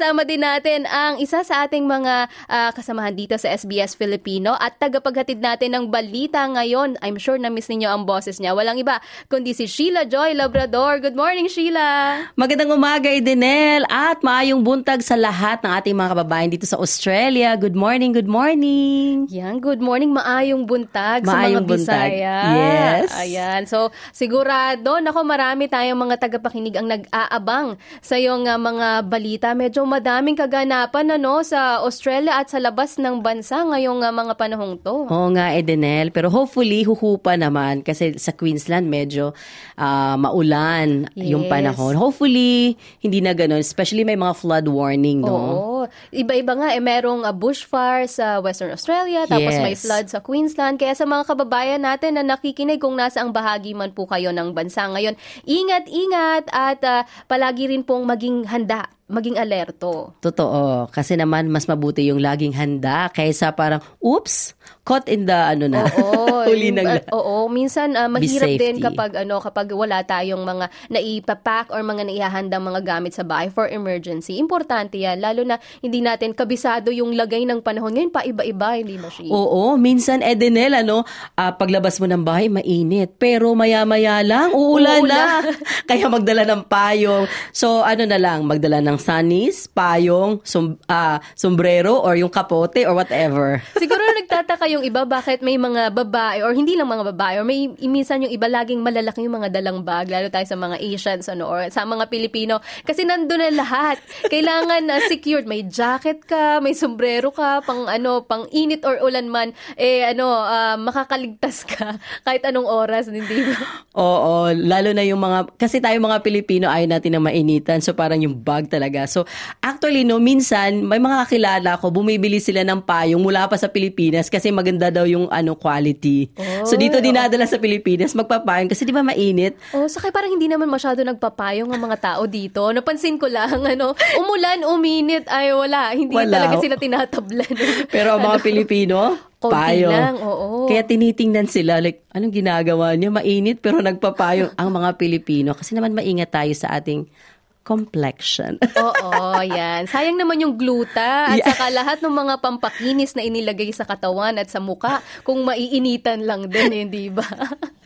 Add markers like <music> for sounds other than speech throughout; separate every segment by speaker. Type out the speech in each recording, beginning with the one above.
Speaker 1: Kasama din natin ang isa sa ating mga uh, kasamahan dito sa SBS Filipino at tagapaghatid natin ng balita ngayon. I'm sure na-miss ninyo ang boses niya. Walang iba kundi si Sheila Joy Labrador. Good morning, Sheila!
Speaker 2: Magandang umaga, Edenel, at maayong buntag sa lahat ng ating mga kababayan dito sa Australia. Good morning, good morning!
Speaker 1: Yan, good morning. Maayong buntag
Speaker 2: maayong
Speaker 1: sa mga Bisaya.
Speaker 2: Yes.
Speaker 1: Ayan. So, sigurado, nako marami tayong mga tagapakinig ang nag-aabang sa iyong uh, mga balita. Medyo madaming kaganapan ano sa Australia at sa labas ng bansa ngayong uh, mga panahong to.
Speaker 2: Oo nga, Edenel. Pero hopefully, huhupa naman kasi sa Queensland medyo uh, maulan yes. yung panahon. Hopefully, hindi na ganun. Especially may mga flood warning, no?
Speaker 1: Oo. Iba-iba nga, eh, merong uh, bushfire sa Western Australia, tapos yes. may flood sa Queensland. Kaya sa mga kababayan natin na nakikinig kung nasa ang bahagi man po kayo ng bansa ngayon, ingat-ingat at uh, palagi rin pong maging handa maging alerto.
Speaker 2: Totoo. Kasi naman, mas mabuti yung laging handa kaysa parang, oops, caught in the ano na.
Speaker 1: Oo. <laughs> huli ng uh, Oo, minsan uh, mahirap din kapag ano kapag wala tayong mga naipapack or mga naihahandang mga gamit sa bahay for emergency. Importante 'yan lalo na hindi natin kabisado yung lagay ng panahon ngayon pa iba-iba, hindi ba siya?
Speaker 2: Oo, minsan Edenel ano, uh, paglabas mo ng bahay mainit, pero maya-maya lang uulan, na. <laughs> Kaya magdala ng payong. So ano na lang, magdala ng sunnies, payong, sum, uh, sombrero or yung kapote or whatever. <laughs>
Speaker 1: Siguro nagtataka yung iba bakit may mga babae or hindi lang mga babae or may minsan yung iba laging malalaki yung mga dalang bag lalo tayo sa mga Asians ano or sa mga Pilipino kasi nandoon na lahat. Kailangan na uh, secured may jacket ka, may sombrero ka, pang ano, pang init or ulan man eh ano uh, makakaligtas ka <laughs> kahit anong oras, hindi ba?
Speaker 2: Oo, lalo na yung mga kasi tayo mga Pilipino ay natin na mainitan so parang yung bag talaga. So actually no minsan may mga kakilala ko bumibili sila ng payong mula pa sa Pilipinas kasi maganda daw yung ano quality. Oh, so dito dinadala sa Pilipinas magpapayong kasi 'di ba mainit?
Speaker 1: Oh, sakay parang hindi naman masyado nagpapayong ang mga tao dito. Napansin ko lang ano, umulan, uminit ay wala, hindi wala. talaga sila tinatablan. <laughs>
Speaker 2: Pero ang mga ano? Pilipino,
Speaker 1: payo. lang, oo.
Speaker 2: Kaya tinitingnan sila, like, anong ginagawa niya? Mainit, pero nagpapayo ang mga Pilipino. Kasi naman maingat tayo sa ating complexion. <laughs>
Speaker 1: Oo, yan. Sayang naman yung gluta at yeah. saka lahat ng mga pampakinis na inilagay sa katawan at sa muka kung maiinitan lang din, hindi ba? <laughs>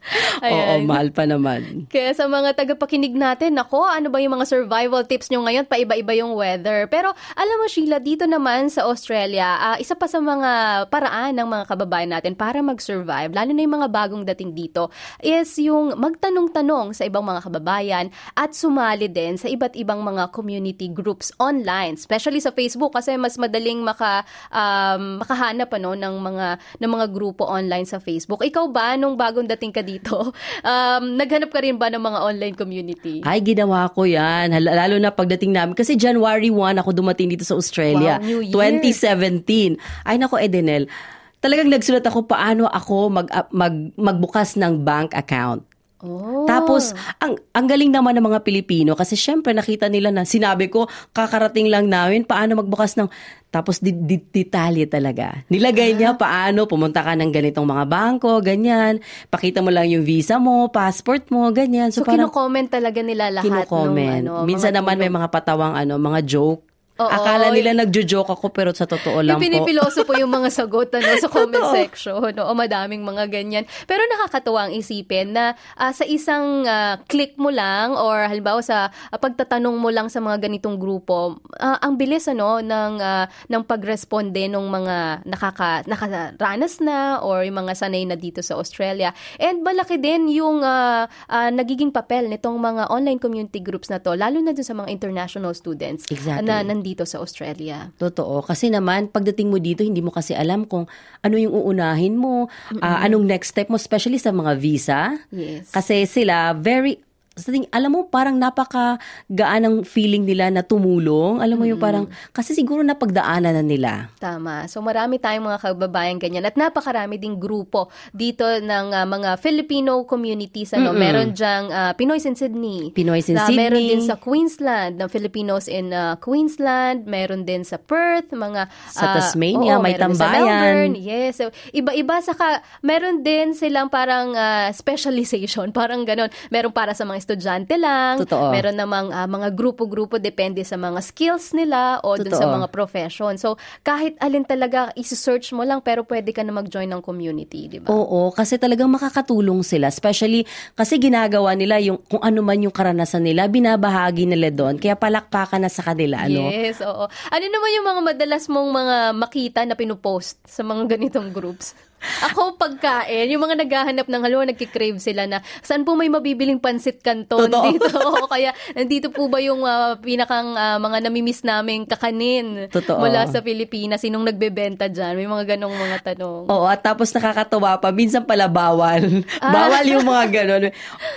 Speaker 2: Oo, mahal pa naman.
Speaker 1: Kaya sa mga tagapakinig natin, nako, ano ba yung mga survival tips nyo ngayon? Paiba-iba yung weather. Pero alam mo, Sheila, dito naman sa Australia, uh, isa pa sa mga paraan ng mga kababayan natin para mag-survive, lalo na yung mga bagong dating dito, is yung magtanong-tanong sa ibang mga kababayan at sumali din sa iba't ibang mga community groups online, especially sa Facebook kasi mas madaling maka um, makahanap ano ng mga ng mga grupo online sa Facebook. Ikaw ba nung bagong dating ka dito <laughs> um, naghanap ka rin ba ng mga online community?
Speaker 2: Ay, ginawa ko yan. Lalo na pagdating namin. Kasi January 1 ako dumating dito sa Australia.
Speaker 1: Wow, New Year.
Speaker 2: 2017. Ay, nako, Edenel. Talagang nagsulat ako paano ako mag, mag, magbukas ng bank account.
Speaker 1: Oh.
Speaker 2: Tapos, ang, ang galing naman ng mga Pilipino kasi syempre nakita nila na sinabi ko, kakarating lang namin paano magbukas ng, tapos di, di, detalye talaga. Nilagay niya ah. paano pumunta ka ng ganitong mga bangko, ganyan. Pakita mo lang yung visa mo, passport mo, ganyan.
Speaker 1: So, so parang, kino-comment talaga nila lahat
Speaker 2: kino-comment. Nung, ano, Minsan naman may mga patawang ano, mga joke Oo, Akala nila nagjo-joke ako pero sa totoo lang
Speaker 1: yung po. Pinipiloso po yung mga sagot ano, sa <laughs> comment section. No? O madaming mga ganyan. Pero nakakatuwa ang isipin na uh, sa isang uh, click mo lang or halimbawa sa uh, pagtatanong mo lang sa mga ganitong grupo, uh, ang bilis ano ng uh, ng pagresponde ng mga nakaka nakaranas na or yung mga sanay na dito sa Australia. And malaki din yung uh, uh, nagiging papel nitong mga online community groups na to lalo na dun sa mga international students
Speaker 2: exactly.
Speaker 1: na dito sa Australia.
Speaker 2: Totoo. Kasi naman, pagdating mo dito, hindi mo kasi alam kung ano yung uunahin mo, mm-hmm. uh, anong next step mo, especially sa mga visa.
Speaker 1: Yes.
Speaker 2: Kasi sila, very sa ting, alam mo, parang napaka-gaan ang feeling nila na tumulong. Alam mo yung parang, kasi siguro napagdaanan na nila.
Speaker 1: Tama. So marami tayong mga kababayan ganyan at napakarami ding grupo dito ng ah, mga Filipino communities ano. Meron diyang ah, Pinoy's in Sydney.
Speaker 2: Pinoy's in
Speaker 1: Na Meron
Speaker 2: Sydney.
Speaker 1: din sa Queensland, ng Filipinos in ah, Queensland, meron din sa Perth, mga
Speaker 2: Sa
Speaker 1: ah,
Speaker 2: Tasmania, may
Speaker 1: meron din Sa
Speaker 2: tambayan.
Speaker 1: Melbourne, yes. So, iba-iba saka meron din silang parang ah, specialization, <laughs> parang ganon. Meron para sa mga estudyante lang,
Speaker 2: Totoo.
Speaker 1: meron namang ah, mga grupo-grupo depende sa mga skills nila o dun sa mga profession. So, kahit alin talaga, isi-search mo lang pero pwede ka na mag-join ng community, di ba?
Speaker 2: Oo, kasi talagang makakatulong sila. Especially, kasi ginagawa nila yung, kung ano man yung karanasan nila, binabahagi nila doon. Kaya palakpakan na sa kanila, ano?
Speaker 1: Yes, oo. Ano naman yung mga madalas mong mga makita na pinupost sa mga <laughs> ganitong groups? Ako, pagkain, yung mga naghahanap ng halo, nagkikrave sila na, saan po may mabibiling pansit canton
Speaker 2: Totoo.
Speaker 1: dito? <laughs> O kaya, nandito po ba yung ah, pinakang ah, mga namimiss naming kakanin
Speaker 2: Totoo.
Speaker 1: mula sa Pilipinas? Sinong nagbebenta dyan? May mga ganong mga tanong.
Speaker 2: Oo, at tapos nakakatawa pa. Minsan pala bawal.
Speaker 1: Ah.
Speaker 2: bawal yung mga ganon.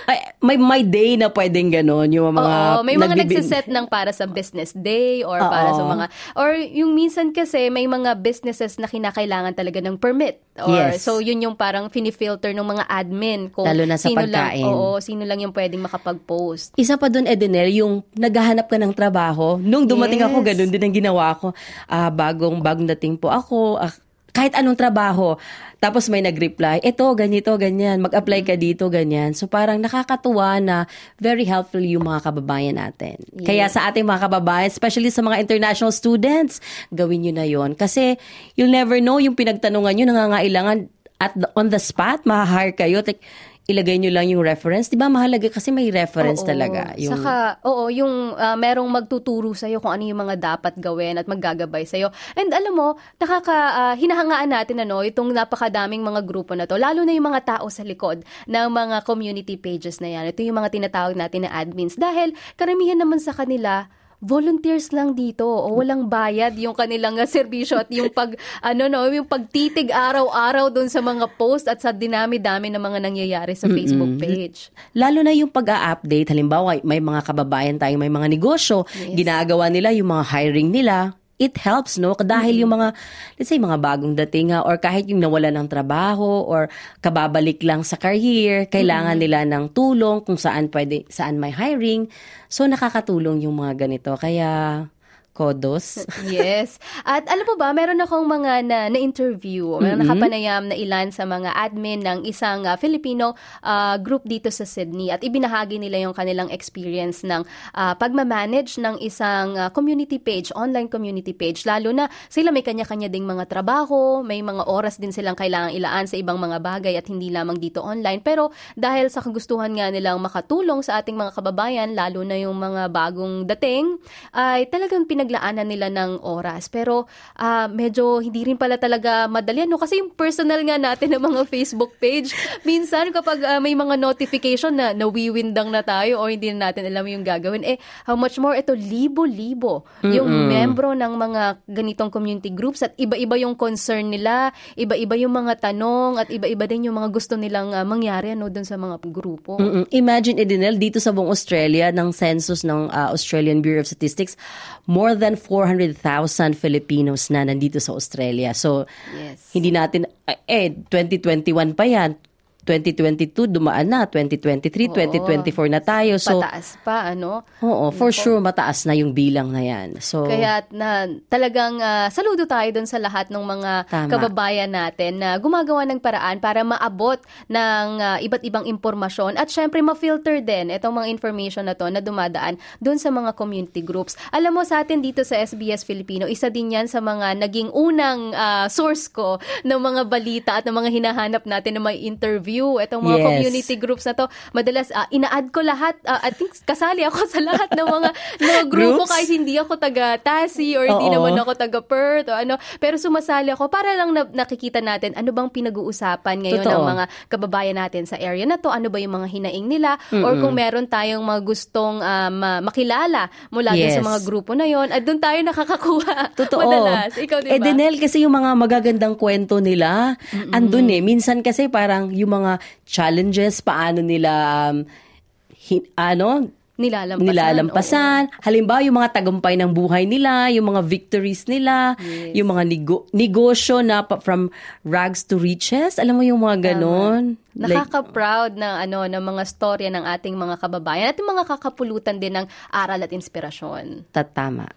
Speaker 2: Ay, may, may day na pwedeng ganon. Yung mga
Speaker 1: Oo, may mga
Speaker 2: nagbibi-
Speaker 1: nagsiset ng para sa business day or
Speaker 2: Oo.
Speaker 1: para sa mga or yung minsan kasi may mga businesses na kinakailangan talaga ng permit or
Speaker 2: Yes.
Speaker 1: so yun yung parang finifilter ng mga admin kung
Speaker 2: Lalo na sa
Speaker 1: sino
Speaker 2: pagkain.
Speaker 1: lang oo, sino lang yung pwedeng makapag-post.
Speaker 2: Isa pa doon, Edenel, yung naghahanap ka ng trabaho. Nung dumating ako,
Speaker 1: Yes.
Speaker 2: ganun din ang ginawa ko. Ah, bagong, bagong dating po ako. Ah, kahit anong trabaho. Tapos may nag-reply, eto, ganito, ganyan. Mag-apply ka dito, ganyan. So parang nakakatuwa na very helpful yung mga kababayan natin. Kaya sa ating mga kababayan, especially sa mga international students, gawin nyo na yon Kasi you'll never know yung pinagtanungan nyo, nangangailangan at the, on the spot, ma-hire kayo. Like, ilagay nyo lang yung reference. Di ba mahalaga kasi may reference
Speaker 1: Oo.
Speaker 2: talaga. Yung,
Speaker 1: Saka, oo, yung ah, merong magtuturo sa'yo kung ano yung mga dapat gawin at maggagabay sa'yo. And alam mo, nakaka, ah, hinahangaan natin ano, itong napakadaming mga grupo na to, lalo na yung mga tao sa likod ng mga community pages na yan. Ito yung mga tinatawag natin na admins. Dahil karamihan naman sa kanila, volunteers lang dito o walang bayad yung kanilang ah, serbisyo at yung pag ano no yung pagtitig araw-araw doon sa mga post at sa dinami-dami ng mga nangyayari sa Facebook page.
Speaker 2: Lalo na yung pag-a-update, halimbawa may mga kababayan tayong may mga negosyo, ginagawa nila yung mga hiring nila, it helps, no? Dahil yung mga, let's say, mga bagong dating ha, or kahit yung nawala ng trabaho, or kababalik lang sa career, kailangan nila ng tulong kung saan pwede, saan may hiring. So, nakakatulong yung mga ganito. Kaya, kodos. <laughs>
Speaker 1: Yes. At alam mo ba, meron akong mga na, na-interview, mm nakapanayam na ilan sa mga admin ng isang ah, Filipino ah, group dito sa Sydney at ibinahagi nila yung kanilang experience ng ah, pagmamanage ng isang ah, community page, online community page. Lalo na sila may kanya-kanya ding mga trabaho, may mga oras din silang kailangang ilaan sa ibang mga bagay at hindi lamang dito online. Pero dahil sa kagustuhan nga nilang makatulong sa ating mga kababayan, lalo na yung mga bagong dating, ay talagang pinaglaanan nila ng oras. Pero ah, medyo hindi rin pala talaga madali. No? Kasi yung personal nga natin ng mga Facebook page, minsan kapag ah, may mga notification na nawiwindang na tayo o hindi na natin alam yung gagawin, eh how much more ito, libo-libo yung membro ng mga ganitong community groups at iba-iba yung concern nila, iba-iba yung mga tanong at iba-iba din yung mga gusto nilang ah, mangyari ano, dun sa mga grupo.
Speaker 2: Mm-mm. Imagine, Edinel, dito sa buong Australia, ng census ng uh, Australian Bureau of Statistics, more than 400,000 Filipinos na nandito sa Australia. So,
Speaker 1: Yes.
Speaker 2: hindi natin, eh, 2021 pa yan. 2022 dumaan na, 2023, 2024 na tayo. So,
Speaker 1: Pataas pa, ano?
Speaker 2: oo, for sure mataas na yung bilang na yan. So,
Speaker 1: Kaya na talagang ah, saludo tayo dun sa lahat ng mga
Speaker 2: Tama.
Speaker 1: kababayan natin na gumagawa ng paraan para maabot ng ah, iba't ibang impormasyon at syempre ma-filter din itong mga information na to na dumadaan dun sa mga community groups. Alam mo sa atin dito sa SBS Filipino, isa din yan sa mga naging unang ah, source ko ng mga balita at ng mga hinahanap natin na may interview. Itong mga
Speaker 2: Yes.
Speaker 1: community groups na to, madalas ah, ina-add ko lahat, ah, I think kasali ako sa lahat ng mga, mga grupo
Speaker 2: Groups?
Speaker 1: kahit hindi ako taga Tasi or hindi naman ako taga Perth o ano. Pero sumasali ako para lang na, nakikita natin ano bang pinag-uusapan ngayon
Speaker 2: Totoo.
Speaker 1: ng mga kababayan natin sa area na to. Ano ba yung mga hinaing nila or kung meron tayong mga gustong ma- makilala mula dun sa
Speaker 2: Yes.
Speaker 1: mga grupo na yon at doon tayo nakakakuha. <laughs>
Speaker 2: Totoo.
Speaker 1: Madalas. Ikaw, di ba?
Speaker 2: Eh, Denel, kasi yung mga magagandang kwento nila, andun eh. Minsan kasi parang yung mga challenges, paano nila um, hi- ano,
Speaker 1: Nilalampasan.
Speaker 2: nilalampasan. Halimbawa, yung mga tagumpay ng buhay nila, yung mga victories nila,
Speaker 1: Yes.
Speaker 2: yung mga nego- negosyo na pa- from rags to riches. Alam mo yung mga ganon? Like,
Speaker 1: Nakaka-proud na ano ng mga storya ng ating mga kababayan at yung mga kakapulutan din ng aral at inspirasyon.
Speaker 2: tatama.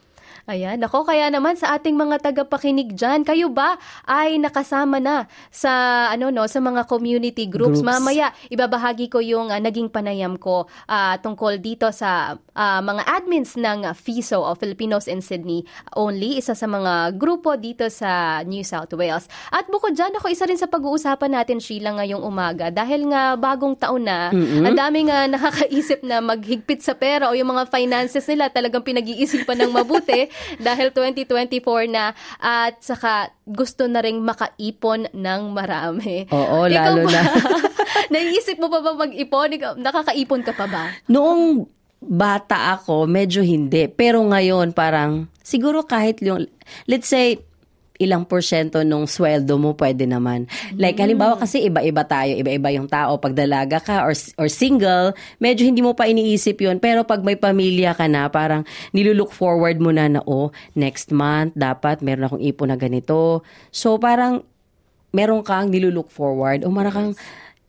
Speaker 1: Ayan, ako kaya naman sa ating mga tagapakinig diyan, kayo ba ay nakasama na sa ano no, sa mga community groups?
Speaker 2: Groups.
Speaker 1: Mamaya ibabahagi ko yung ah, naging panayam ko ah, tungkol dito sa ah, mga admins ng FISO o Filipinos in Sydney only, isa sa mga grupo dito sa New South Wales. At bukod diyan, ako isa rin sa pag-uusapan natin Sheila ngayong umaga dahil nga bagong taon na, ang daming nga <laughs> nakakaisip na maghigpit sa pera o yung mga finances nila talagang pinag-iisipan ng mabuti <laughs> dahil 2024 na at saka gusto na ring makaipon ng marami.
Speaker 2: Oo,
Speaker 1: Ikaw
Speaker 2: lalo
Speaker 1: ba?
Speaker 2: na. <laughs>
Speaker 1: Naiisip mo pa ba mag-ipon? Nakakaipon ka pa ba?
Speaker 2: Noong bata ako, medyo hindi. Pero ngayon, parang, siguro kahit yung, let's say, ilang porsyento nung sweldo mo pwede naman. Like halimbawa kasi iba-iba tayo, iba-iba yung tao pag dalaga ka or or single, medyo hindi mo pa iniisip 'yun. Pero pag may pamilya ka na, parang nilulook forward mo na na oh, next month dapat meron akong ipon na ganito. So parang meron kang nilulook forward o marang kang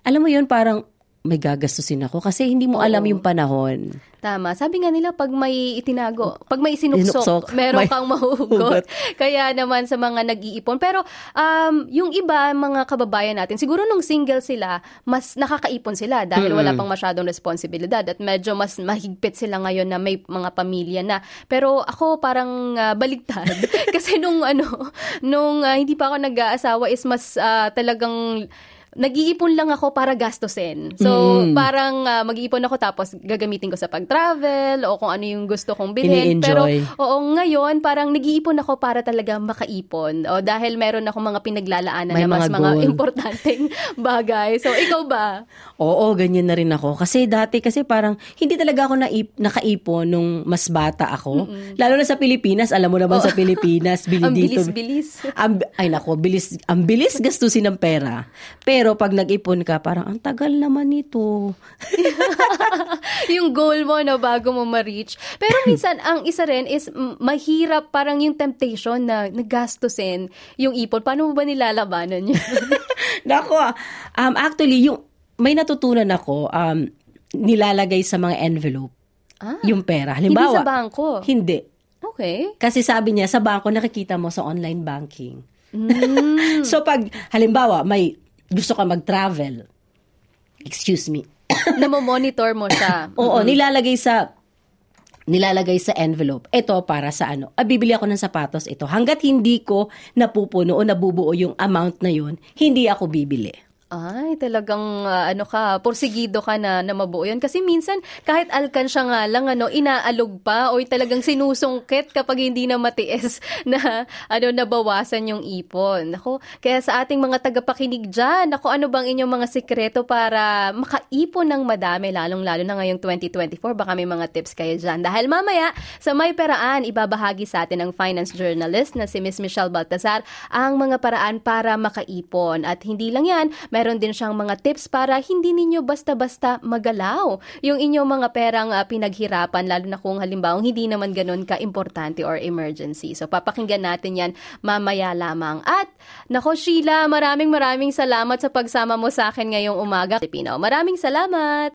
Speaker 2: alam mo 'yun parang may gagastusin ako kasi hindi mo alam yung panahon.
Speaker 1: Tama. Sabi nga nila, pag may itinago, pag may isinuksok,
Speaker 2: Inuksok, <laughs>
Speaker 1: meron
Speaker 2: may
Speaker 1: kang mahugot.
Speaker 2: hugot.
Speaker 1: Kaya naman sa mga nag-iipon. Pero um, yung iba, mga kababayan natin, siguro nung single sila, mas nakakaipon sila dahil wala pang masyadong responsibilidad at medyo mas mahigpit sila ngayon na may mga pamilya na. Pero ako parang ah, baligtad. <laughs> Kasi nung ano, nung ah, hindi pa ako nag-aasawa is mas ah, talagang nag-iipon lang ako para gastusin. So,
Speaker 2: Mm.
Speaker 1: parang ah, mag-iipon ako tapos gagamitin ko sa pag-travel o kung ano yung gusto kong bilhin. Pero, oo, ngayon, parang nag-iipon ako para talaga makaipon. O, dahil meron ako mga pinaglalaanan
Speaker 2: May
Speaker 1: na mas
Speaker 2: mga
Speaker 1: mga
Speaker 2: goal.
Speaker 1: importanteng <laughs> bagay. So, ikaw ba?
Speaker 2: Oo, ganyan na rin ako. Kasi dati kasi parang hindi talaga ako naip, nakaipon nung mas bata ako. Lalo na sa Pilipinas, alam mo naman sa Pilipinas, bili <laughs>
Speaker 1: Ang
Speaker 2: dito.
Speaker 1: bilis-bilis.
Speaker 2: Ang- ay nako, bilis, ang bilis gastusin ng pera. Pero pag nag-ipon ka, parang ang tagal naman nito. <laughs>
Speaker 1: yung goal mo no bago mo ma-reach. Pero <clears throat> minsan ang isa rin is mahirap parang yung temptation na nagastusin yung ipon. Paano mo ba nilalabanan yun? <laughs>
Speaker 2: Nako, ah. um, actually, yung, may natutunan ako, um, nilalagay sa mga envelope,
Speaker 1: ah,
Speaker 2: yung pera.
Speaker 1: hindi
Speaker 2: Halimbawa,
Speaker 1: sa bangko.
Speaker 2: Hindi.
Speaker 1: Okay.
Speaker 2: Kasi sabi niya, sa bangko nakikita mo sa online banking.
Speaker 1: Mm. <laughs>
Speaker 2: So pag, halimbawa, may gusto ka mag-travel, excuse me, <coughs>
Speaker 1: Namomonitor mo siya. <coughs>
Speaker 2: Oo, nilalagay sa nilalagay sa envelope. Ito para sa ano? Ah, bibili ako ng sapatos ito. Hanggat hindi ko napupuno o nabubuo yung amount na yun, hindi ako bibili.
Speaker 1: Ay, talagang ah, ano ka, porsigido ka na, na mabuo yun. Kasi minsan, kahit alkansya nga lang, ano, inaalog pa o talagang sinusungkit kapag hindi na matiis <laughs> na ano, nabawasan yung ipon. Ako, kaya sa ating mga tagapakinig dyan, ako, ano bang inyong mga sikreto para makaipon ng madami, lalong-lalo na ngayong 2024? Baka may mga tips kayo dyan. Dahil mamaya, sa May Paraan, ibabahagi sa atin ng finance journalist na si Miss Michelle Baltazar ang mga paraan para makaipon. At hindi lang yan, meron din siyang mga tips para hindi ninyo basta-basta magalaw yung inyong mga perang ah, pinaghirapan, lalo na kung halimbawa hindi naman ganun ka-importante or emergency. So papakinggan natin yan mamaya lamang. At nako Sheila, maraming maraming salamat sa pagsama mo sa akin ngayong umaga. Pilipino. Maraming salamat!